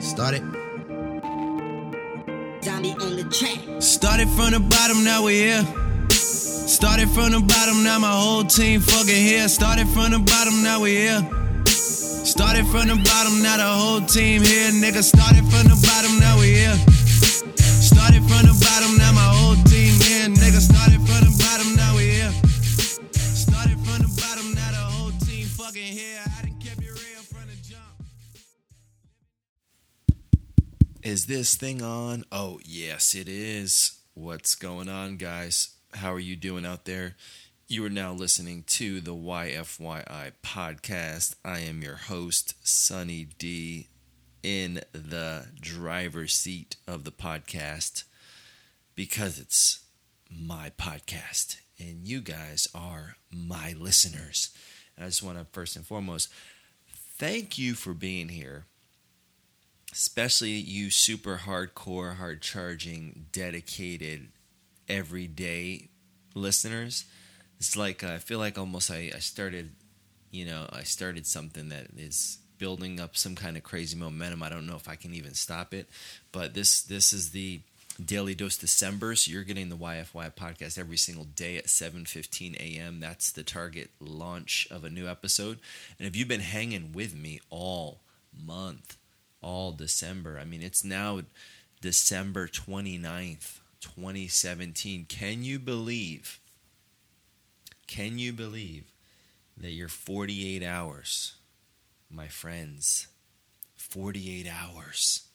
Started. Zombie on the track. Started from the bottom, now we here. Started from the bottom, now my whole team fucking here. Started from the bottom, now we here. Started from the bottom, now the whole team here. Nigga, started from the bottom, now we here. Started from the bottom, Is this thing on? Oh, yes, it is. What's going on, guys? How are you doing out there? You are now listening to the YFYI podcast. I am your host, Sunny D, in the driver's seat of the podcast because it's my podcast and you guys are my listeners. I just want to first and foremost thank you for being here especially you super hardcore, hard charging, dedicated, everyday listeners. It's like uh, I feel like almost I, I started, you know, I started something that is building up some kind of crazy momentum. I don't know if I can even stop it, but this this is the Daily Dose December. So you're getting the YFY podcast every single day at 7:15 a.m. That's the target launch of a new episode. And if you've been hanging with me all month, all December. I mean, it's now December 29th, 2017. Can you believe? Can you believe that you're 48 hours, my friends, 48 hours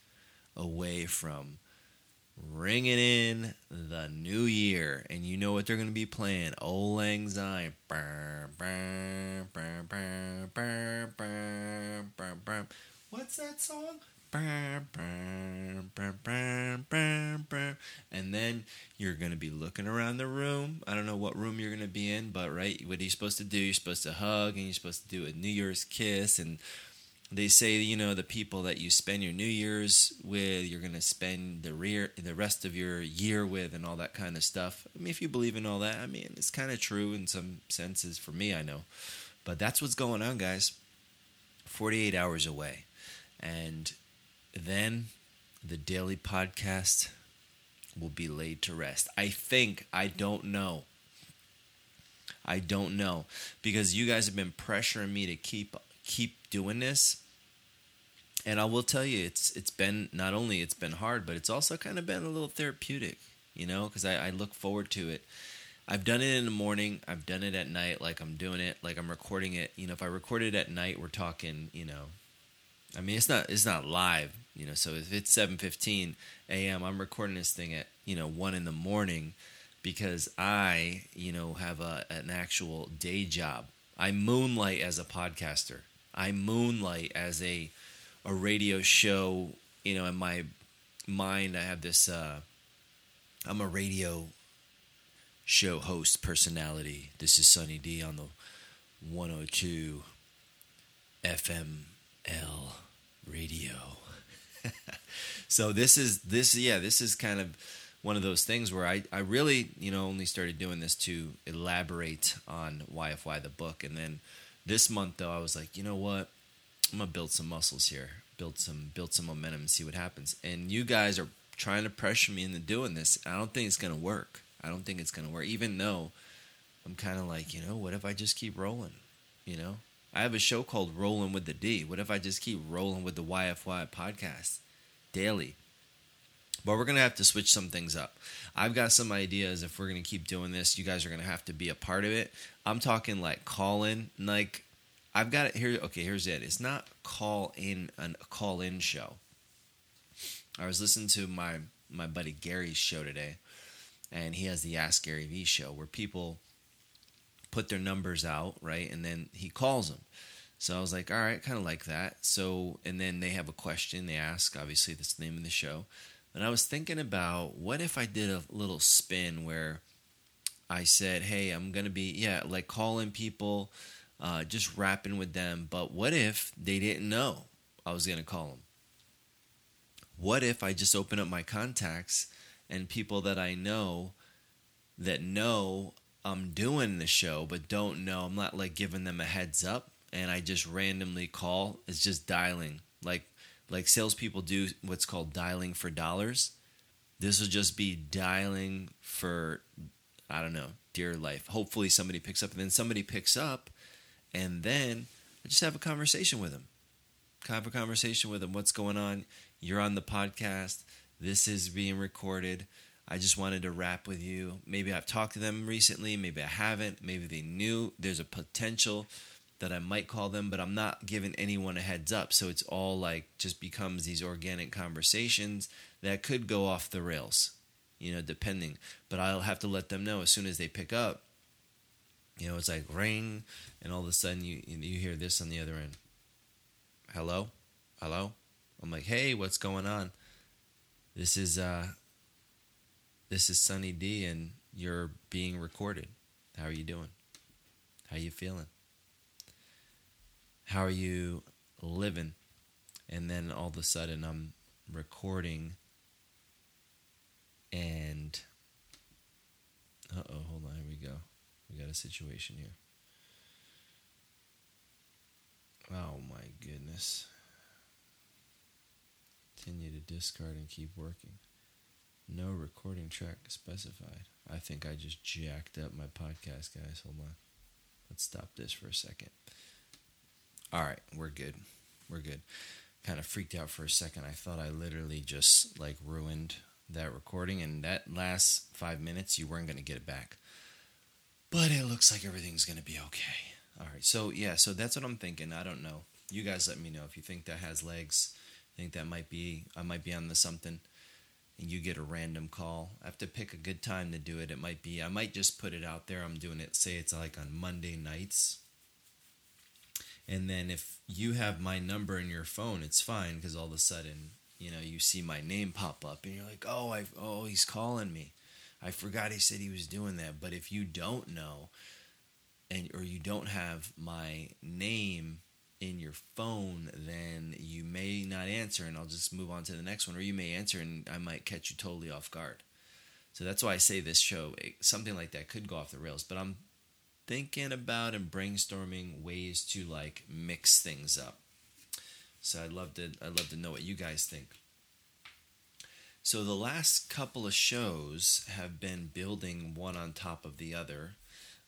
away from ringing in the new year? And you know what they're going to be playing? Auld Lang Syne. What's that song? And then you're going to be looking around the room. I don't know what room you're going to be in, but right, what are you supposed to do? You're supposed to hug and you're supposed to do a New Year's kiss. And they say, you know, the people that you spend your New Year's with, you're going to spend the rear, the rest of your year with, and all that kind of stuff. I mean, if you believe in all that, I mean, it's kind of true in some senses for me, I know. But that's what's going on, guys. 48 hours away. And then the daily podcast will be laid to rest. I think, I don't know. I don't know because you guys have been pressuring me to keep keep doing this. And I will tell you it's it's been not only it's been hard, but it's also kind of been a little therapeutic, you know, because I, I look forward to it. I've done it in the morning. I've done it at night, like I'm doing it, like I'm recording it. You know, if I record it at night, we're talking, you know, I mean, it's not it's not live, you know. So if it's 7:15 a.m., I'm recording this thing at you know one in the morning because I you know have a an actual day job. I moonlight as a podcaster. I moonlight as a a radio show. You know, in my mind, I have this. Uh, I'm a radio show host personality. This is Sunny D on the 102 FML radio. so this is this yeah this is kind of one of those things where I, I really you know only started doing this to elaborate on YFY the book. And then this month though I was like you know what? I'm gonna build some muscles here build some build some momentum and see what happens. And you guys are trying to pressure me into doing this. I don't think it's gonna work. I don't think it's gonna work even though I'm kind of like you know what if I just keep rolling you know I have a show called Rolling with the D. What if I just keep rolling with the YFY podcast daily? But we're going to have to switch some things up. I've got some ideas if we're going to keep doing this. You guys are going to have to be a part of it. I'm talking like call in. Like, I've got it here. Okay, here's it. It's not call in a call in show. I was listening to my my buddy Gary's show today, and he has the Ask Gary V show where people put their numbers out, right? And then he calls them. So I was like, all right, kind of like that. So, and then they have a question they ask. Obviously, that's the name of the show. And I was thinking about what if I did a little spin where I said, hey, I'm going to be, yeah, like calling people, uh, just rapping with them. But what if they didn't know I was going to call them? What if I just open up my contacts and people that I know that know I'm doing the show but don't know. I'm not like giving them a heads up and I just randomly call. It's just dialing. Like like salespeople do what's called dialing for dollars. This will just be dialing for, I don't know, dear life. Hopefully somebody picks up, and then somebody picks up, and then I just have a conversation with them. Have a conversation with them. What's going on? You're on the podcast. This is being recorded. I just wanted to rap with you. Maybe I've talked to them recently. Maybe I haven't. Maybe they knew there's a potential that I might call them, but I'm not giving anyone a heads up. So it's all like just becomes these organic conversations that could go off the rails, you know, depending. But I'll have to let them know as soon as they pick up. You know, it's like ring, and all of a sudden you you hear this on the other end. Hello, hello. I'm like, hey, what's going on? This is uh, this is Sunny D, and you're being recorded. How are you doing? How are you feeling? how are you living? And then all of a sudden I'm recording and uh oh, hold on, here we go. We got a situation here. Oh my goodness. Continue to discard and keep working. No recording track specified. I think I just jacked up my podcast, guys. Hold on. Let's stop this for a second. All right, we're good. We're good. Kind of freaked out for a second. I thought I literally just like ruined that recording, and that last five minutes, you weren't going to get it back. But it looks like everything's going to be okay. All right, so yeah, so that's what I'm thinking. I don't know. You guys let me know if you think that has legs. I think that might be, I might be on the something and you get a random call. I have to pick a good time to do it. It might be, I might just put it out there. I'm doing it, say it's like on Monday nights and then if you have my number in your phone, it's fine because all of a sudden, you know, you see my name pop up and you're like, oh, I, oh, he's calling me. I forgot he said he was doing that. But if you don't know, and or you don't have my name in your phone, then you may not answer, and I'll just move on to the next one. Or you may answer, and I might catch you totally off guard. So that's why I say this show, eh, something like that could go off the rails. But I'm thinking about and brainstorming ways to like mix things up. So I'd love to I'd love to know what you guys think. So the last couple of shows have been building one on top of the other.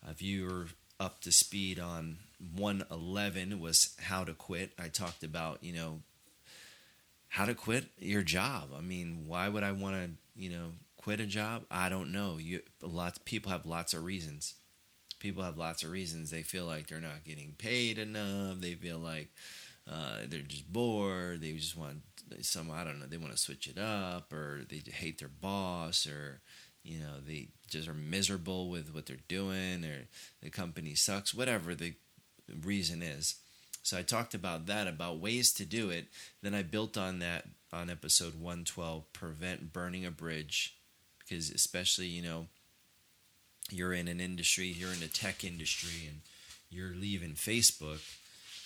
If you're up to speed on 111 was how to quit. I talked about, you know, how to quit your job. I mean, why would I want to, you know, quit a job? I don't know. You lots people have lots of reasons people have lots of reasons. They feel like they're not getting paid enough. They feel like uh, they're just bored. They just want some, I don't know, they want to switch it up or they hate their boss or, you know, they just are miserable with what they're doing or the company sucks, whatever the reason is. So I talked about that, about ways to do it. Then I built on that on episode 112, prevent burning a bridge, because especially, you know, you're in an industry, you're in the tech industry, and you're leaving Facebook,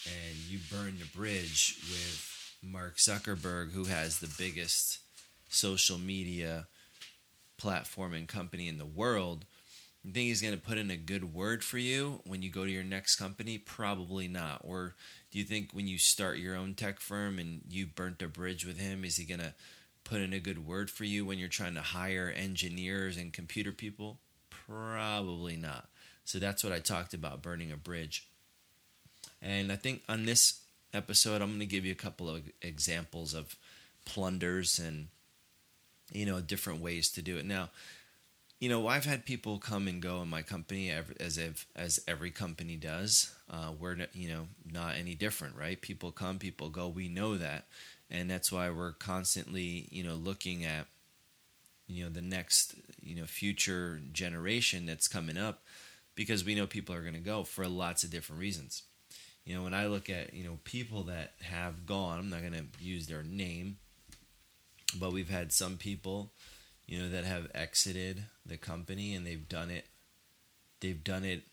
and you burn the bridge with Mark Zuckerberg, who has the biggest social media platform and company in the world. You think he's going to put in a good word for you when you go to your next company? Probably not. Or do you think when you start your own tech firm and you burnt a bridge with him, is he going to put in a good word for you when you're trying to hire engineers and computer people? Probably not. So that's what I talked about burning a bridge. And I think on this episode, I'm going to give you a couple of examples of plunders and, you know, different ways to do it. Now, you know, I've had people come and go in my company as if as every company does. Uh, we're you know not any different, right? People come, people go. We know that, and that's why we're constantly you know looking at you know the next you know future generation that's coming up because we know people are going to go for lots of different reasons you know when i look at you know people that have gone i'm not going to use their name but we've had some people you know that have exited the company and they've done it they've done it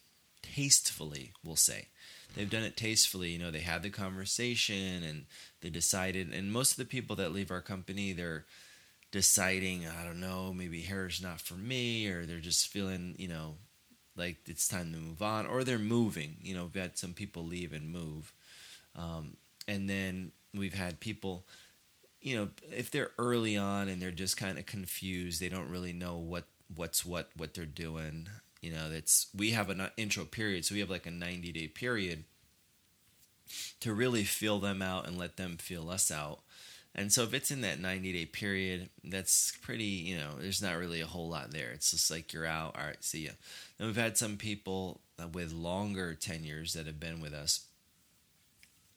tastefully we'll say they've done it tastefully you know they had the conversation and they decided and most of the people that leave our company they're deciding, I don't know, maybe hair is not for me, or they're just feeling, you know, like it's time to move on, or they're moving. You know, we've had some people leave and move. Um, and then we've had people you know, if they're early on and they're just kind of confused, they don't really know what what's what what they're doing. You know, that's we have an uh, intro period, so we have like a 90 day period to really feel them out and let them feel us out. And so if it's in that 90 day period, that's pretty, you know, there's not really a whole lot there. It's just like you're out. All right, see ya. And we've had some people with longer tenures that have been with us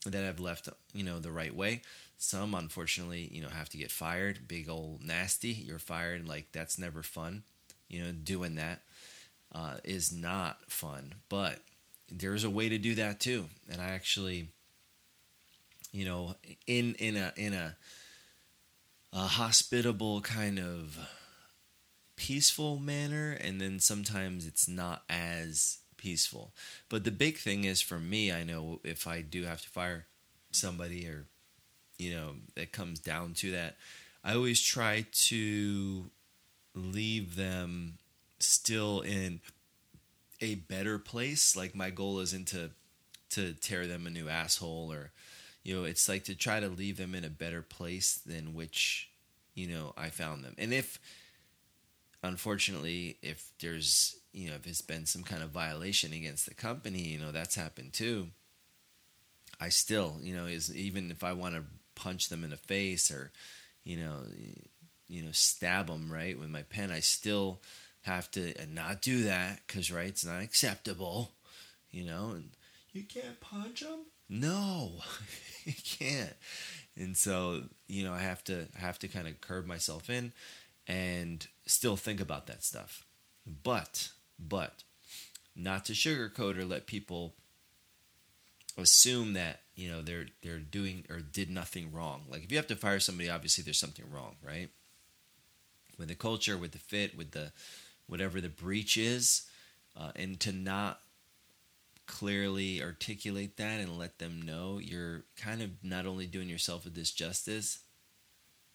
that have left, you know, the right way. Some, unfortunately, you know, have to get fired. Big old nasty. You're fired. Like, that's never fun. You know, doing that uh, is not fun. But there's a way to do that too. And I actually you know, in in a in a, a hospitable kind of peaceful manner, and then sometimes it's not as peaceful. But the big thing is for me, I know if I do have to fire somebody or you know, it comes down to that, I always try to leave them still in a better place. Like my goal isn't to to tear them a new asshole or you know, it's like to try to leave them in a better place than which, you know, I found them. And if, unfortunately, if there's, you know, if it's been some kind of violation against the company, you know, that's happened too. I still, you know, is even if I want to punch them in the face or, you know, you know, stab them right with my pen, I still have to not do that because right, it's not acceptable, you know, and you can't punch them. No, you can't. And so, you know, I have to I have to kind of curb myself in and still think about that stuff. But, but not to sugarcoat or let people assume that, you know, they're they're doing or did nothing wrong. Like if you have to fire somebody, obviously there's something wrong, right? With the culture, with the fit, with the whatever the breach is, uh, and to not clearly articulate that and let them know, you're kind of not only doing yourself a disjustice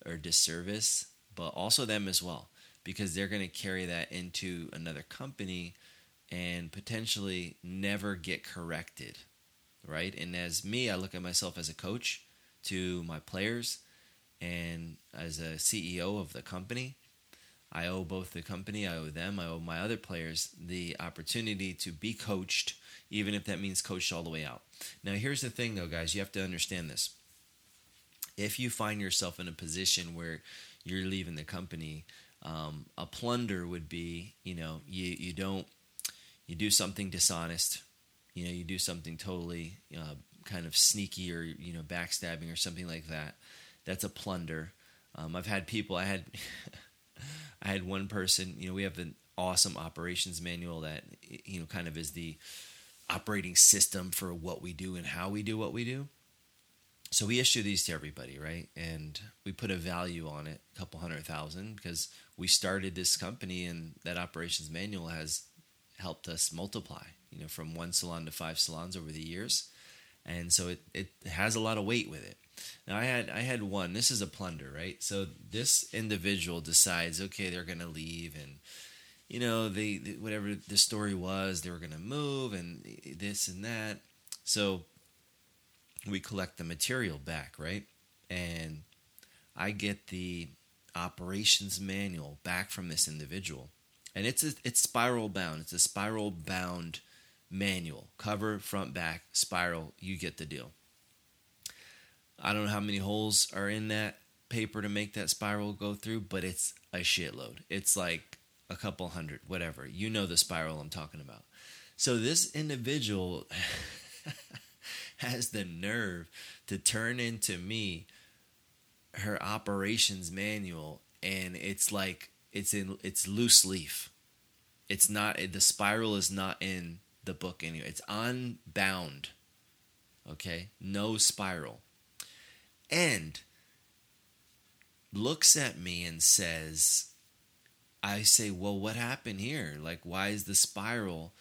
or disservice, but also them as well, because they're going to carry that into another company and potentially never get corrected, right? And as me, I look at myself as a coach to my players and as a CEO of the company. I owe both the company, I owe them, I owe my other players the opportunity to be coached even if that means coached all the way out. Now, here's the thing, though, guys, you have to understand this. If you find yourself in a position where you're leaving the company, um, a plunder would be, you know, you, you don't, you do something dishonest, you know, you do something totally uh, kind of sneaky or, you know, backstabbing or something like that. That's a plunder. Um, I've had people, I had, I had one person, you know, we have an awesome operations manual that, you know, kind of is the, operating system for what we do and how we do what we do. So we issue these to everybody, right? And we put a value on it, a couple hundred thousand, because we started this company and that operations manual has helped us multiply, you know, from one salon to five salons over the years. And so it, it has a lot of weight with it. Now I had I had one. This is a plunder, right? So this individual decides, okay, they're gonna leave and you know, they, they whatever the story was, they were to move and this and that. So we collect the material back, right? And I get the operations manual back from this individual. And it's a, it's spiral bound. It's a spiral bound manual. Cover, front, back, spiral, you get the deal. I don't know how many holes are in that paper to make that spiral go through, but it's a shitload. It's like a couple hundred, whatever. You know the spiral I'm talking about. So this individual has the nerve to turn into me her operations manual and it's like it's in it's loose leaf. It's not the spiral is not in the book anyway. It's unbound. Okay? No spiral. And looks at me and says, I say, well, what happened here? Like, why is the spiral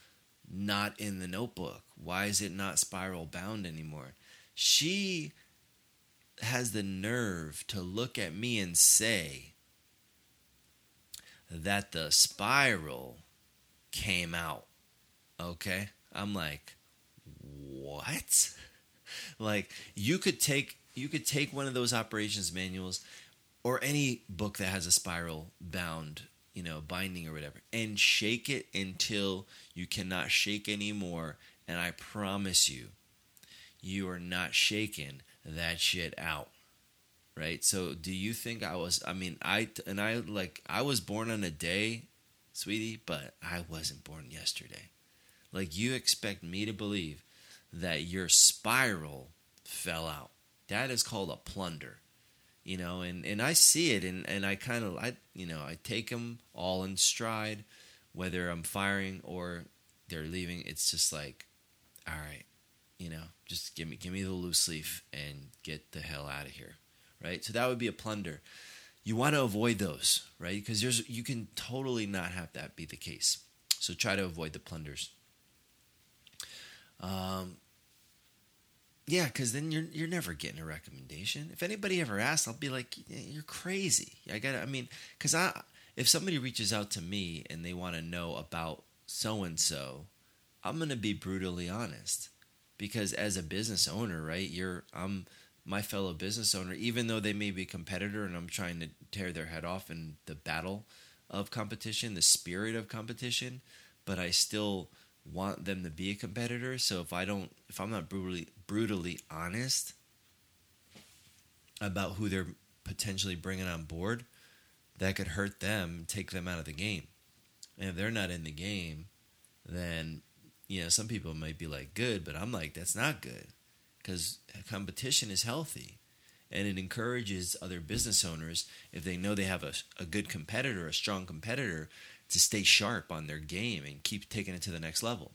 not in the notebook? Why is it not spiral bound anymore? She has the nerve to look at me and say that the spiral came out. Okay? I'm like, what? like, you could take you could take one of those operations manuals or any book that has a spiral bound, you know, binding or whatever, and shake it until you cannot shake anymore. And I promise you, you are not shaking that shit out. Right? So do you think I was I mean I and I like I was born on a day, sweetie, but I wasn't born yesterday. Like you expect me to believe that your spiral fell out. That is called a plunder. You know, and, and I see it and, and I kind of I you know, I take them all in stride whether I'm firing or they're leaving. It's just like all right, you know, just give me give me the loose leaf and get the hell out of here. Right? So that would be a plunder. You want to avoid those, right? Because there's you can totally not have that be the case. So try to avoid the plunders. Um, yeah, because then you're you're never getting a recommendation. If anybody ever asks, I'll be like, "You're crazy." I got. I mean, because I if somebody reaches out to me and they want to know about so and so, I'm gonna be brutally honest because as a business owner, right? You're I'm my fellow business owner, even though they may be a competitor and I'm trying to tear their head off in the battle of competition, the spirit of competition, but I still want them to be a competitor. So if I don't, if I'm not brutally brutally honest about who they're potentially bringing on board, that could hurt them, take them out of the game. And if they're not in the game, then you know some people might be like good, but I'm like that's not good because competition is healthy. And it encourages other business owners, if they know they have a, a good competitor, a strong competitor, to stay sharp on their game and keep taking it to the next level.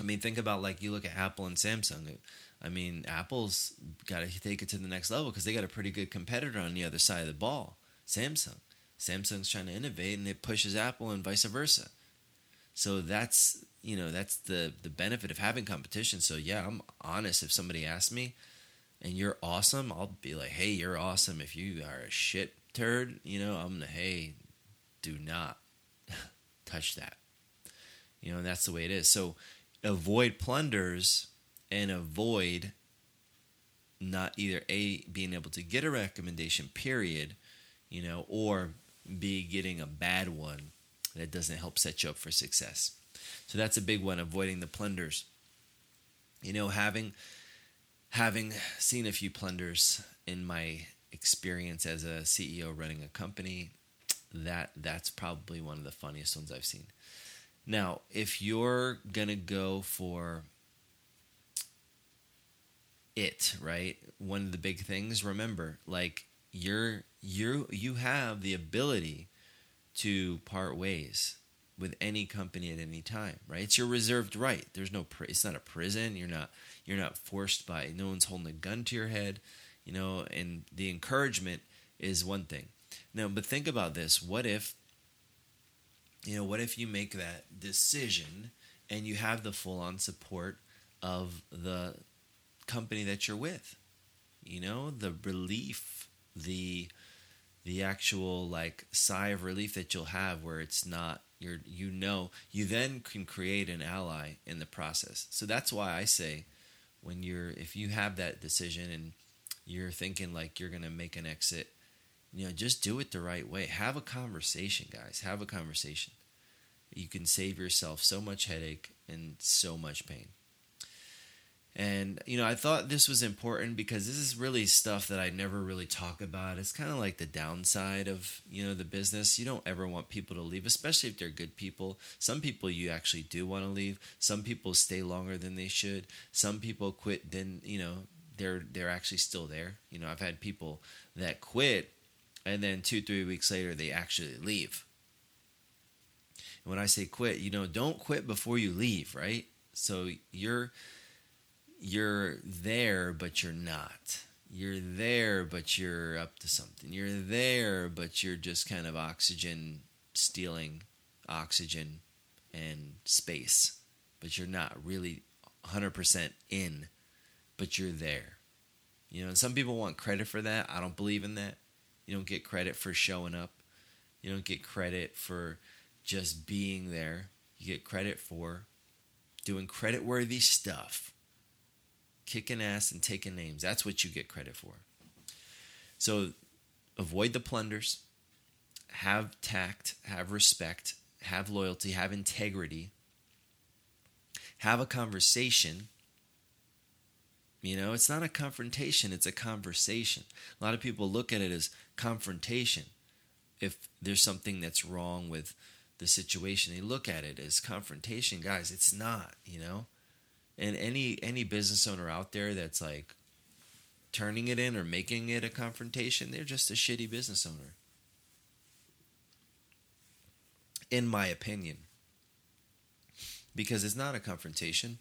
I mean, think about like you look at Apple and Samsung. I mean, Apple's got to take it to the next level because they got a pretty good competitor on the other side of the ball, Samsung. Samsung's trying to innovate and it pushes Apple and vice versa. So that's you know that's the the benefit of having competition. So yeah, I'm honest. If somebody asks me, and you're awesome, I'll be like, hey, you're awesome. If you are a shit turd, you know, I'm gonna hey, do not touch that. You know, and that's the way it is. So avoid plunders and avoid not either A, being able to get a recommendation, period, you know, or B, getting a bad one that doesn't help set you up for success. So that's a big one, avoiding the plunders. You know, having having seen a few plunders in my experience as a CEO running a company, that that's probably one of the funniest ones I've seen. Now, if you're gonna go for it, right? One of the big things, remember, like you're you you have the ability to part ways with any company at any time, right? It's your reserved right. There's no it's not a prison. You're not you're not forced by no one's holding a gun to your head, you know, and the encouragement is one thing. Now, but think about this. What if, you know, what if you make that decision and you have the full on support of the company that you're with? You know, the relief, the the actual like sigh of relief that you'll have where it's not you're you know you then can create an ally in the process so that's why i say when you're if you have that decision and you're thinking like you're going to make an exit you know, just do it the right way. Have a conversation, guys. Have a conversation. You can save yourself so much headache and so much pain. And, you know, I thought this was important because this is really stuff that I never really talk about. It's kind of like the downside of, you know, the business. You don't ever want people to leave, especially if they're good people. Some people you actually do want to leave. Some people stay longer than they should. Some people quit, then, you know, they're they're actually still there. You know, I've had people that quit and then two three weeks later they actually leave and when i say quit you know don't quit before you leave right so you're you're there but you're not you're there but you're up to something you're there but you're just kind of oxygen stealing oxygen and space but you're not really 100% in but you're there you know some people want credit for that i don't believe in that you don't get credit for showing up. You don't get credit for just being there. You get credit for doing credit worthy stuff. Kicking ass and taking names. That's what you get credit for. So avoid the plunders, have tact, have respect, have loyalty, have integrity, have a conversation. You know, it's not a confrontation, it's a conversation. A lot of people look at it as confrontation. If there's something that's wrong with the situation, they look at it as confrontation. Guys, it's not, you know? And any any business owner out there that's like turning it in or making it a confrontation, they're just a shitty business owner. In my opinion because it's not a confrontation.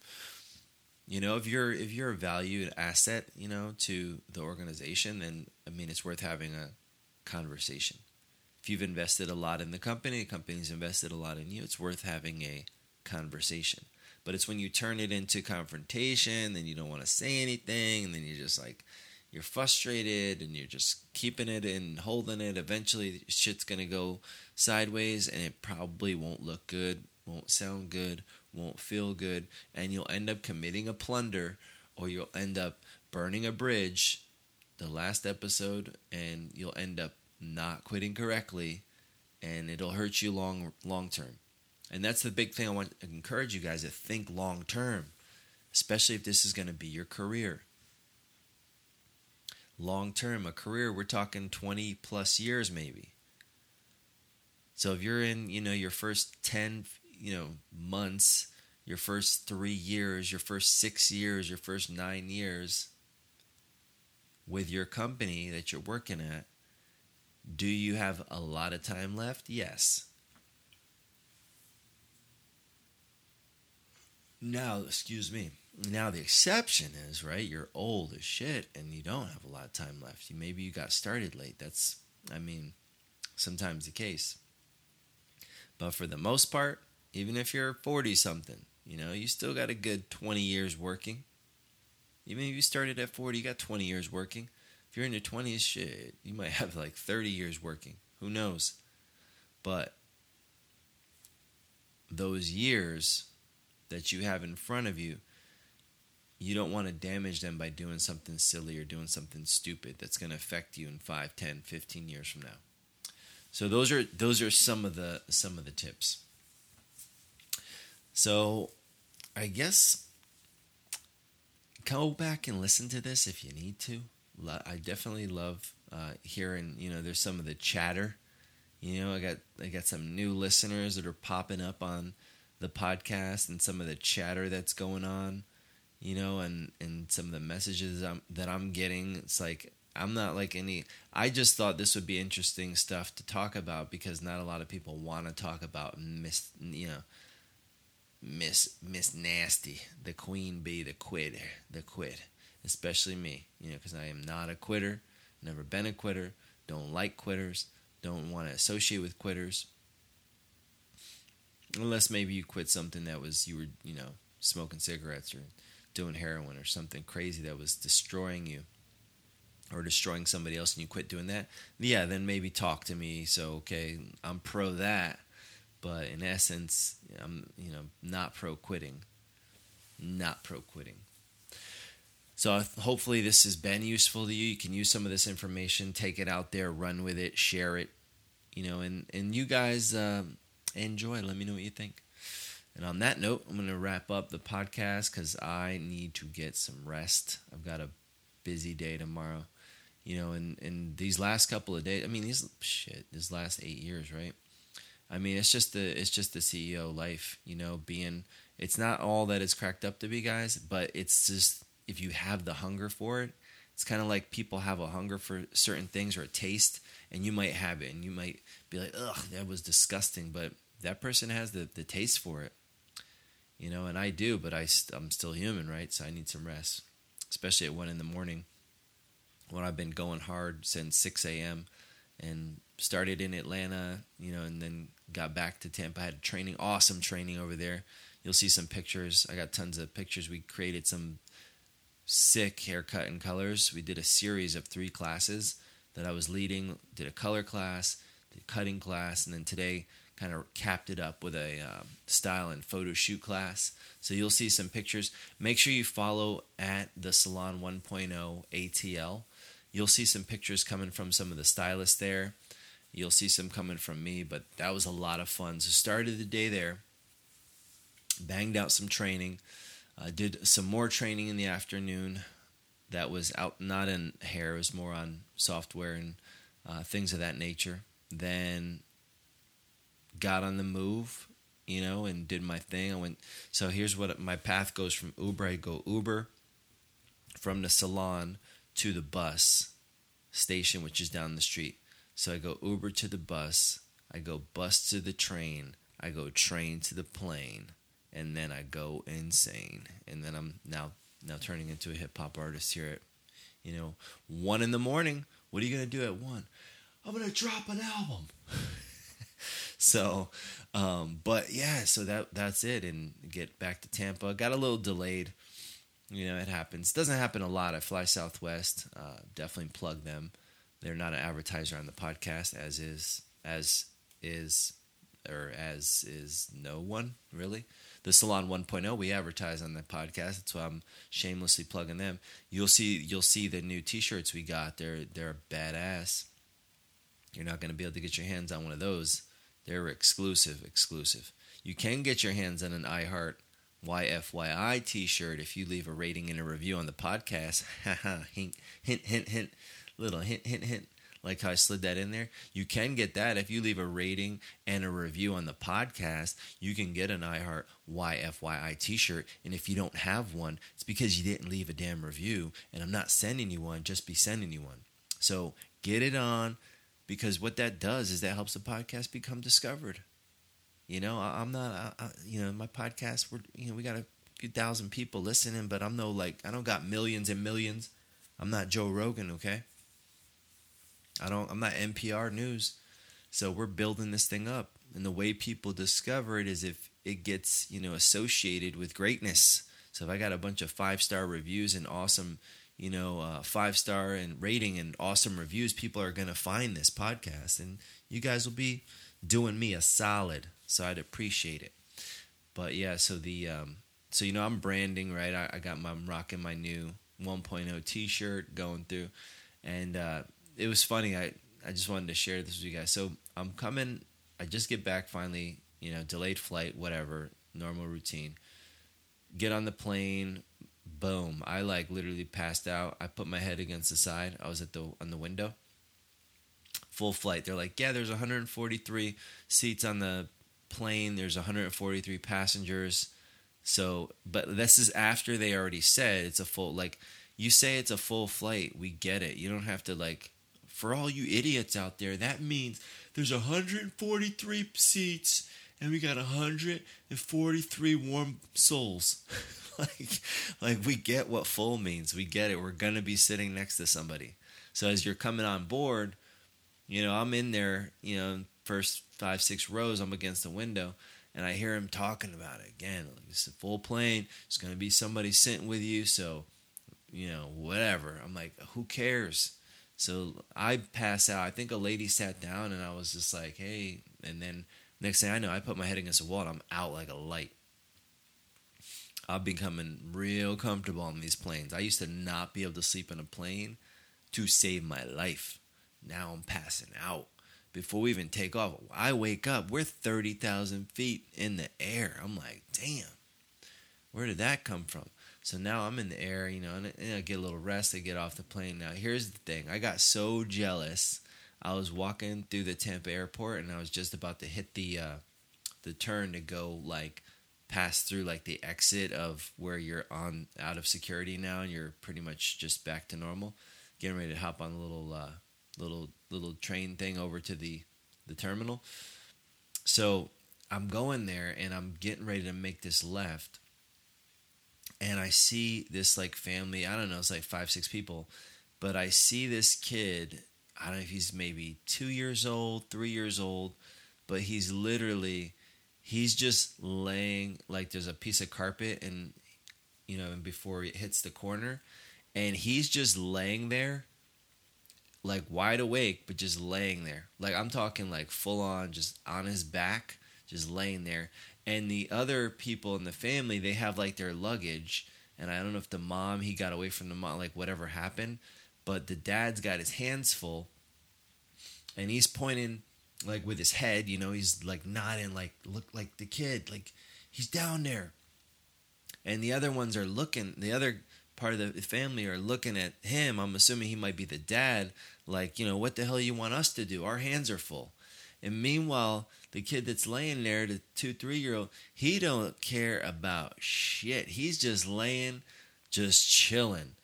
You know, if you're if you're a valued asset, you know, to the organization, then I mean, it's worth having a conversation. If you've invested a lot in the company, the company's invested a lot in you, it's worth having a conversation. But it's when you turn it into confrontation, then you don't want to say anything, and then you're just like, you're frustrated and you're just keeping it and holding it. Eventually, shit's gonna go sideways, and it probably won't look good, won't sound good, won't feel good, and you'll end up committing a plunder or you'll end up burning a bridge, the last episode, and you'll end up not quitting correctly and it'll hurt you long long term. And that's the big thing I want to encourage you guys to think long term, especially if this is going to be your career. Long term, a career, we're talking 20 plus years maybe. So if you're in, you know, your first 10, you know months your first three years your first six years your first nine years with your company that you're working at do you have a lot of time left yes now excuse me now the exception is right you're old as shit and you don't have a lot of time left you maybe you got started late that's i mean sometimes the case but for the most part even if you're 40 something, you know, you still got a good 20 years working. Even if you started at 40, you got 20 years working. If you're in your 20s, shit, you might have like 30 years working. Who knows? But those years that you have in front of you, you don't want to damage them by doing something silly or doing something stupid that's going to affect you in 5, 10, 15 years from now. So those are those are some of the some of the tips. So I guess go back and listen to this if you need to. I definitely love uh, hearing. You know, there's some of the chatter. You know, I got I got some new listeners that are popping up on the podcast and some of the chatter that's going on. You know, and and some of the messages I'm, that I'm getting. It's like I'm not like any. I just thought this would be interesting stuff to talk about because not a lot of people want to talk about Miss, You know Miss Miss Nasty, the queen bee, the quitter, the quit. Especially me, you know, because I am not a quitter, never been a quitter, don't like quitters, don't want to associate with quitters. Unless maybe you quit something that was you were, you know, smoking cigarettes or doing heroin or something crazy that was destroying you or destroying somebody else and you quit doing that. Yeah, then maybe talk to me. So okay, I'm pro that but in essence, I'm you know not pro quitting, not pro quitting. So hopefully this has been useful to you. You can use some of this information, take it out there, run with it, share it, you know, and and you guys uh, enjoy. Let me know what you think. And on that note, I'm going to wrap up the podcast because I need to get some rest. I've got a busy day tomorrow, you know, and and these last couple of days. I mean, these shit, these last eight years, right? I mean, it's just the it's just the CEO life, you know, being it's not all that it's cracked up to be, guys, but it's just if you have the hunger for it, it's kind of like people have a hunger for certain things or a taste, and you might have it, and you might be like, "Ugh, that was disgusting," but that person has the the taste for it, you know, and I do, but I I'm still human, right? So I need some rest, especially at one in the morning when I've been going hard since six a.m. and started in Atlanta, you know, and then got back to Tampa. I had training, awesome training over there. You'll see some pictures. I got tons of pictures. We created some sick haircut and colors. We did a series of three classes that I was leading. Did a color class, did cutting class, and then today kind of capped it up with a uh, style and photo shoot class. So you'll see some pictures. Make sure you follow at the Salon 1.0 ATL. You'll see some pictures coming from some of the stylists there. You'll see some coming from me, but that was a lot of fun. So started the day there, banged out some training, uh, did some more training in the afternoon. That was out not in hair, it was more on software and uh, things of that nature. Then got on the move, you know, and did my thing. I went. So here's what my path goes from Uber. I go Uber from the salon to the bus station, which is down the street. So I go Uber to the bus, I go bus to the train, I go train to the plane, and then I go insane. And then I'm now now turning into a hip hop artist here at you know one in the morning. What are you gonna do at one? I'm gonna drop an album. so, um, but yeah, so that that's it, and get back to Tampa. Got a little delayed. You know, it happens. Doesn't happen a lot. I fly Southwest. Uh, definitely plug them. They're not an advertiser on the podcast, as is as is or as is no one really. The Salon 1.0 we advertise on the podcast. That's why I'm shamelessly plugging them. You'll see you'll see the new T-shirts we got. They're they're badass. You're not going to be able to get your hands on one of those. They're exclusive, exclusive. You can get your hands on an iHeart YFYI T-shirt if you leave a rating and a review on the podcast. Ha ha hint, hint, hint, hint little hint, hint, hint, like how I slid that in there. You can get that if you leave a rating and a review on the podcast. You can get an iHeart YFYI t shirt. And if you don't have one, it's because you didn't leave a damn review. And I'm not sending you one, just be sending you one. So get it on because what that does is that helps the podcast become discovered. You know, I, am not, I, I, you know, my podcast, we're, you know, we got a few thousand people listening, but I'm no like, I don't got millions and millions. I'm not Joe Rogan, okay? I don't I'm not NPR news. So we're building this thing up. And the way people discover it is if it gets, you know, associated with greatness. So if I got a bunch of five star reviews and awesome, you know, uh, five star and rating and awesome reviews, people are going to find this podcast. And you guys will be doing me a solid. So I'd appreciate it. But yeah, so the, um, so, you know, I'm branding, right? I, I got my, I'm rocking my new 1.0 t shirt going through. And, uh, it was funny. I I just wanted to share this with you guys. So I'm coming. I just get back finally. You know, delayed flight, whatever, normal routine. Get on the plane. Boom! I like literally passed out. I put my head against the side. I was at the on the window. Full flight. They're like, yeah, there's 143 seats on the plane. There's 143 passengers. So, but this is after they already said it's a full. Like, you say it's a full flight. We get it. You don't have to like for all you idiots out there, that means there's 143 seats and we got 143 warm souls. like, like we get what full means. We get it. We're gonna be sitting next to somebody. So as you're coming on board, you know, I'm in there, you know, first five, six rows, I'm against the window, and I hear him talking about it again. It's a full plane. It's gonna be somebody sitting with you, so you know, whatever. I'm like, who cares? So I pass out. I think a lady sat down and I was just like, hey. And then next thing I know, I put my head against the wall and I'm out like a light. I've becoming real comfortable on these planes. I used to not be able to sleep in a plane to save my life. Now I'm passing out. Before we even take off, I wake up. We're 30,000 feet in the air. I'm like, damn, where did that come from? So now I'm in the air, you know, and, and I get a little rest. I get off the plane. Now here's the thing: I got so jealous. I was walking through the Tampa airport, and I was just about to hit the uh, the turn to go like pass through like the exit of where you're on out of security now, and you're pretty much just back to normal. Getting ready to hop on a little uh, little little train thing over to the the terminal. So I'm going there, and I'm getting ready to make this left and I see this like family. I don't know, it's like five, six people, but I see this kid. I don't know if he's maybe two years old, three years old, but he's literally, he's just laying like there's a piece of carpet and, you know, and before it hits the corner, and he's just laying there like wide awake, but just laying there. Like I'm talking like full on, just on his back, just laying there. And the other people in the family, they have like their luggage. And I don't know if the mom, he got away from the mom, like whatever happened. But the dad's got his hands full and he's pointing like with his head, you know, he's like nodding, like, look like the kid, like he's down there. And the other ones are looking, the other part of the family are looking at him. I'm assuming he might be the dad, like, you know, what the hell you want us to do? Our hands are full. And meanwhile, the kid that's laying there, the two, three year old, he don't care about shit. He's just laying, just chilling.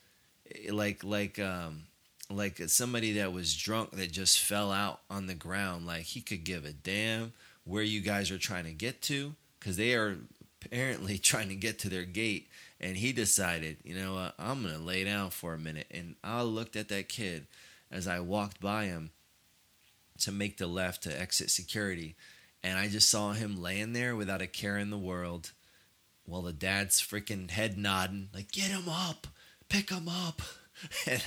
Like like um like somebody that was drunk that just fell out on the ground. Like he could give a damn where you guys are trying to get to, because they are apparently trying to get to their gate and he decided, you know what, I'm gonna lay down for a minute. And I looked at that kid as I walked by him to make the left to exit security, and I just saw him laying there without a care in the world, while the dad's freaking head nodding, like get him up, pick him up, and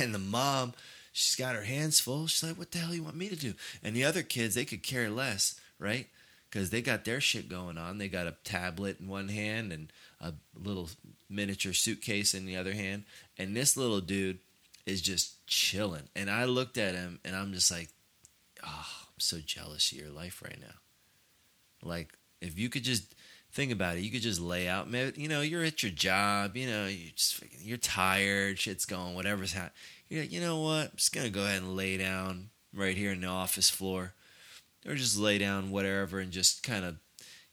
and the mom. She's got her hands full. She's like, "What the hell you want me to do?" And the other kids, they could care less, right? Because they got their shit going on. They got a tablet in one hand and a little miniature suitcase in the other hand, and this little dude is just chilling. And I looked at him, and I'm just like, oh, so jealous of your life right now. Like, if you could just think about it, you could just lay out. Maybe, you know, you're at your job. You know, you just you're tired. Shit's going. Whatever's happening. You're like, you know what? I'm just gonna go ahead and lay down right here in the office floor, or just lay down whatever and just kind of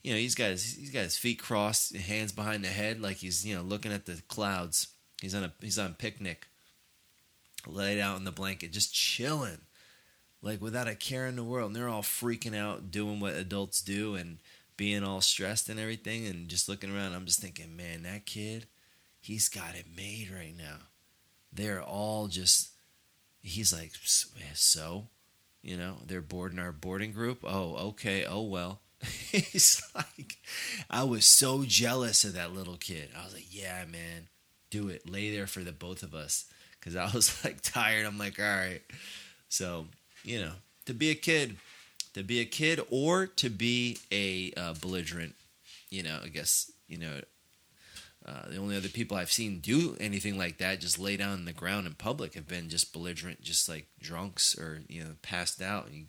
you know, he's got his he's got his feet crossed, hands behind the head, like he's you know looking at the clouds. He's on a he's on a picnic, laid out in the blanket, just chilling, like without a care in the world. And they're all freaking out, doing what adults do, and being all stressed and everything, and just looking around. I'm just thinking, man, that kid, he's got it made right now. They're all just. He's like, so, you know, they're boarding our boarding group. Oh, okay. Oh well He's like, I was so jealous of that little kid. I was like, yeah, man, do it. Lay there for the both of us. Because I was like tired. I'm like, all right. So, you know, to be a kid, to be a kid or to be a uh, belligerent, you know, I guess, you know, uh, the only other people I've seen do anything like that, just lay down on the ground in public, have been just belligerent, just like drunks or, you know, passed out. And, you,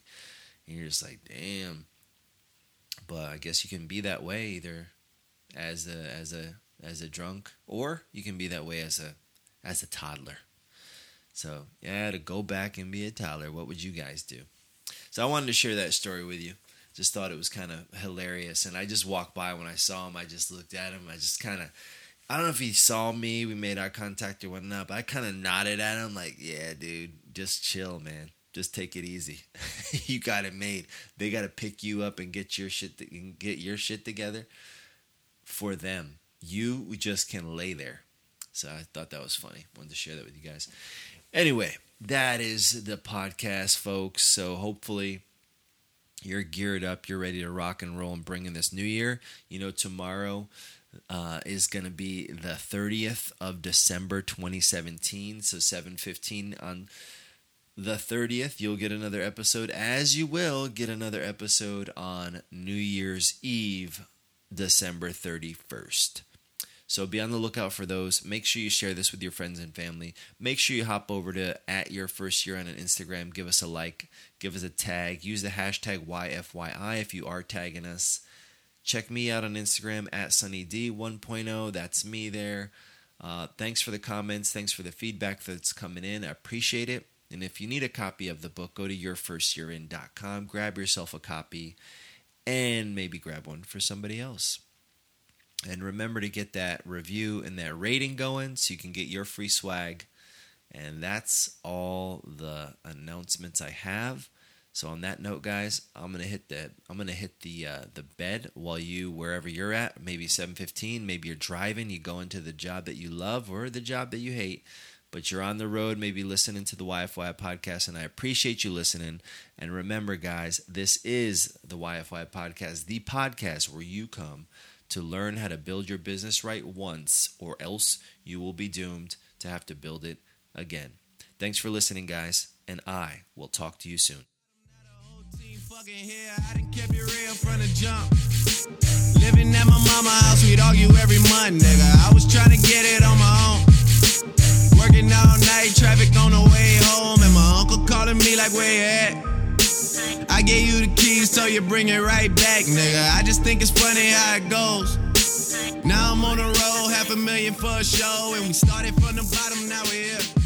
and you're just like, damn but I guess you can be that way either as a as a as a drunk, or you can be that way as a as a toddler. So yeah, to go back and be a toddler, what would you guys do? So I wanted to share that story with you. Just thought it was kind of hilarious, and I just walked by when I saw him. I just looked at him. I just kind of, I don't know if he saw me. We made eye contact or whatnot, but I kind of nodded at him, like, "Yeah, dude, just chill, man." just take it easy. you got it made. They got to pick you up and get your shit to, get your shit together for them. You just can lay there. So I thought that was funny. Wanted to share that with you guys. Anyway, that is the podcast, folks. So hopefully you're geared up, you're ready to rock and roll and bring in this new year. You know, tomorrow uh, is going to be the 30th of December 2017. So 715 on the 30th, you'll get another episode, as you will get another episode on New Year's Eve, December 31st. So be on the lookout for those. Make sure you share this with your friends and family. Make sure you hop over to at your first year on an Instagram. Give us a like, give us a tag. Use the hashtag YFYI if you are tagging us. Check me out on Instagram at SunnyD1.0. That's me there. Uh, thanks for the comments. Thanks for the feedback that's coming in. I appreciate it. And if you need a copy of the book, go to yourfirstyearin.com, grab yourself a copy, and maybe grab one for somebody else. And remember to get that review and that rating going so you can get your free swag. And that's all the announcements I have. So on that note, guys, I'm gonna hit the I'm gonna hit the uh, the bed while you wherever you're at. Maybe 7:15. Maybe you're driving. You go into the job that you love or the job that you hate but you're on the road, maybe listening to the YFY podcast, and I appreciate you listening. And remember, guys, this is the YFY podcast, the podcast where you come to learn how to build your business right once, or else you will be doomed to have to build it again. Thanks for listening, guys, and I will talk to you soon. Living at my mama house, we'd argue every month, nigga. I was trying to get it on my own. Working all night, traffic on the way home, and my uncle calling me like, where you at? I gave you the keys, so you bring it right back, nigga. I just think it's funny how it goes. Now I'm on the road, half a million for a show, and we started from the bottom, now we're here.